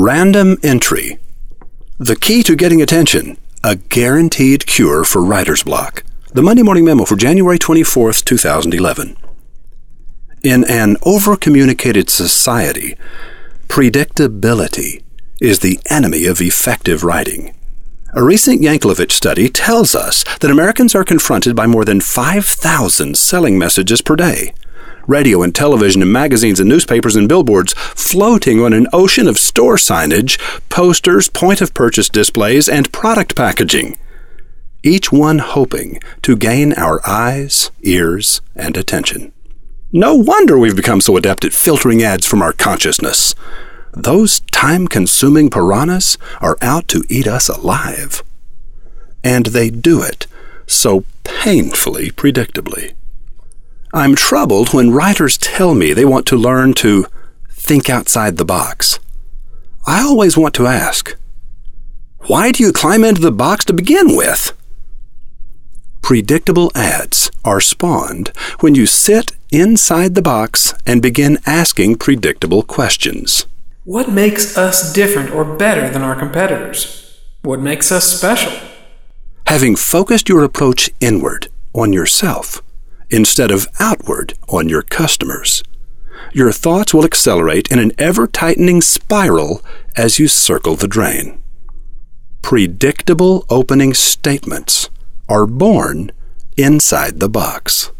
Random entry. The key to getting attention. A guaranteed cure for writer's block. The Monday Morning Memo for January 24, 2011. In an overcommunicated society, predictability is the enemy of effective writing. A recent Yankelovich study tells us that Americans are confronted by more than 5,000 selling messages per day. Radio and television and magazines and newspapers and billboards floating on an ocean of store signage, posters, point of purchase displays, and product packaging. Each one hoping to gain our eyes, ears, and attention. No wonder we've become so adept at filtering ads from our consciousness. Those time consuming piranhas are out to eat us alive. And they do it so painfully predictably. I'm troubled when writers tell me they want to learn to think outside the box. I always want to ask, why do you climb into the box to begin with? Predictable ads are spawned when you sit inside the box and begin asking predictable questions. What makes us different or better than our competitors? What makes us special? Having focused your approach inward on yourself instead of outward on your customers, your thoughts will accelerate in an ever tightening spiral as you circle the drain. Predictable opening statements are born inside the box.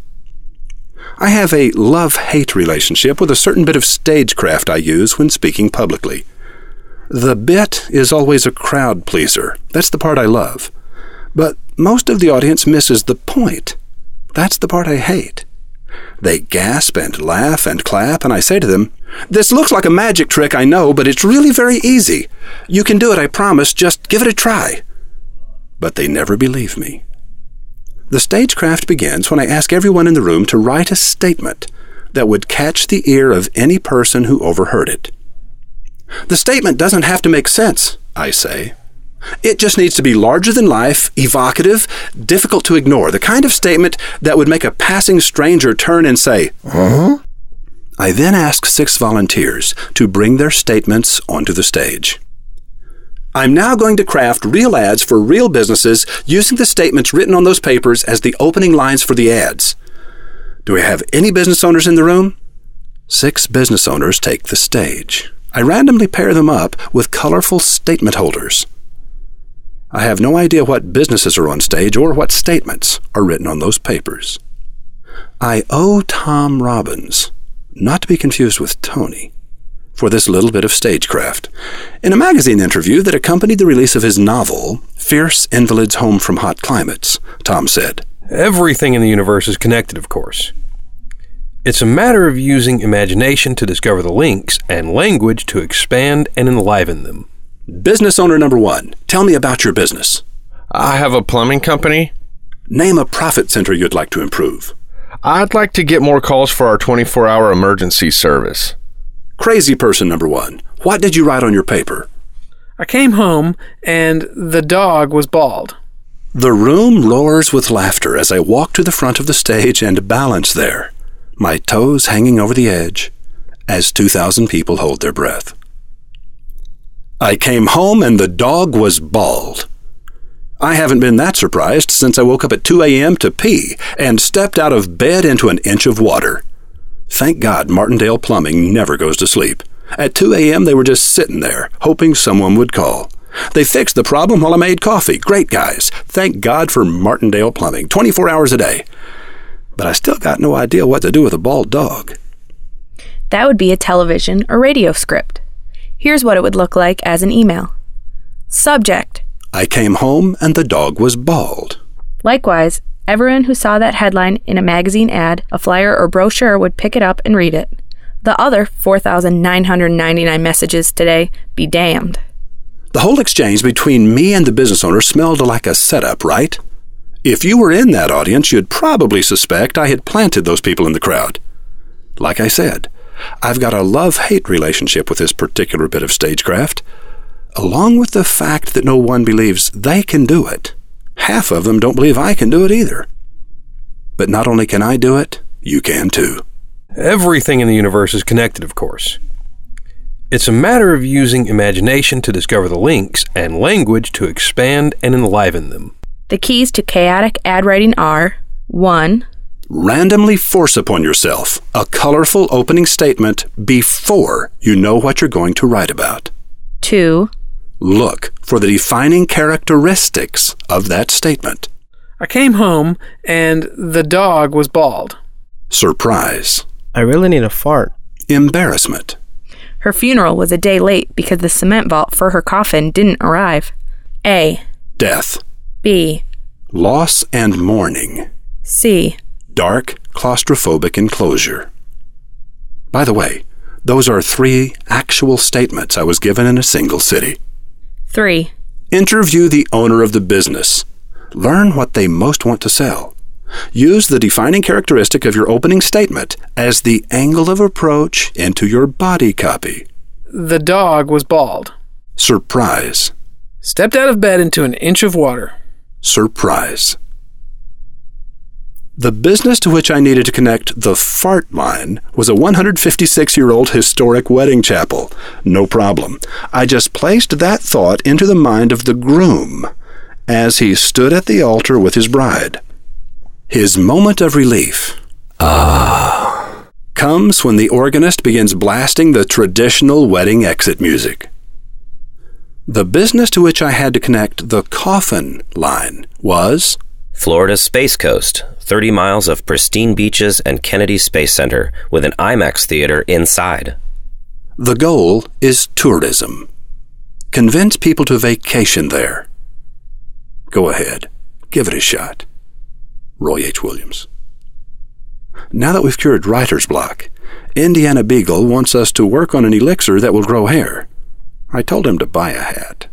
I have a love hate relationship with a certain bit of stagecraft I use when speaking publicly. The bit is always a crowd pleaser. That's the part I love. But most of the audience misses the point. That's the part I hate. They gasp and laugh and clap, and I say to them, This looks like a magic trick, I know, but it's really very easy. You can do it, I promise. Just give it a try. But they never believe me. The stagecraft begins when I ask everyone in the room to write a statement that would catch the ear of any person who overheard it. The statement doesn't have to make sense, I say. It just needs to be larger than life, evocative, difficult to ignore, the kind of statement that would make a passing stranger turn and say, Huh? I then ask six volunteers to bring their statements onto the stage. I'm now going to craft real ads for real businesses using the statements written on those papers as the opening lines for the ads. Do we have any business owners in the room? Six business owners take the stage. I randomly pair them up with colorful statement holders. I have no idea what businesses are on stage or what statements are written on those papers. I owe Tom Robbins, not to be confused with Tony, for this little bit of stagecraft. In a magazine interview that accompanied the release of his novel, Fierce Invalids Home from Hot Climates, Tom said, Everything in the universe is connected, of course. It's a matter of using imagination to discover the links and language to expand and enliven them. Business owner number one, tell me about your business. I have a plumbing company. Name a profit center you'd like to improve. I'd like to get more calls for our 24 hour emergency service. Crazy person number one, what did you write on your paper? I came home and the dog was bald. The room roars with laughter as I walk to the front of the stage and balance there, my toes hanging over the edge, as 2,000 people hold their breath. I came home and the dog was bald. I haven't been that surprised since I woke up at 2 a.m. to pee and stepped out of bed into an inch of water. Thank God Martindale Plumbing never goes to sleep. At 2 a.m., they were just sitting there, hoping someone would call. They fixed the problem while I made coffee. Great guys. Thank God for Martindale Plumbing, 24 hours a day. But I still got no idea what to do with a bald dog. That would be a television or radio script. Here's what it would look like as an email Subject I came home and the dog was bald. Likewise, everyone who saw that headline in a magazine ad, a flyer, or brochure would pick it up and read it. The other 4,999 messages today be damned. The whole exchange between me and the business owner smelled like a setup, right? If you were in that audience, you'd probably suspect I had planted those people in the crowd. Like I said, I've got a love hate relationship with this particular bit of stagecraft, along with the fact that no one believes they can do it. Half of them don't believe I can do it either. But not only can I do it, you can too. Everything in the universe is connected, of course. It's a matter of using imagination to discover the links and language to expand and enliven them. The keys to chaotic ad writing are 1. Randomly force upon yourself a colorful opening statement before you know what you're going to write about. 2. Look for the defining characteristics of that statement. I came home and the dog was bald. Surprise. I really need a fart. Embarrassment. Her funeral was a day late because the cement vault for her coffin didn't arrive. A. Death. B. Loss and mourning. C. Dark, claustrophobic enclosure. By the way, those are three actual statements I was given in a single city. 3. Interview the owner of the business. Learn what they most want to sell. Use the defining characteristic of your opening statement as the angle of approach into your body copy. The dog was bald. Surprise. Stepped out of bed into an inch of water. Surprise. The business to which I needed to connect the fart line was a 156 year old historic wedding chapel. No problem. I just placed that thought into the mind of the groom as he stood at the altar with his bride. His moment of relief ah, comes when the organist begins blasting the traditional wedding exit music. The business to which I had to connect the coffin line was Florida's Space Coast, 30 miles of pristine beaches and Kennedy Space Center with an IMAX theater inside. the goal is tourism. Convince people to vacation there. Go ahead, give it a shot. Roy H. Williams. Now that we've cured writer's block, Indiana Beagle wants us to work on an elixir that will grow hair. I told him to buy a hat.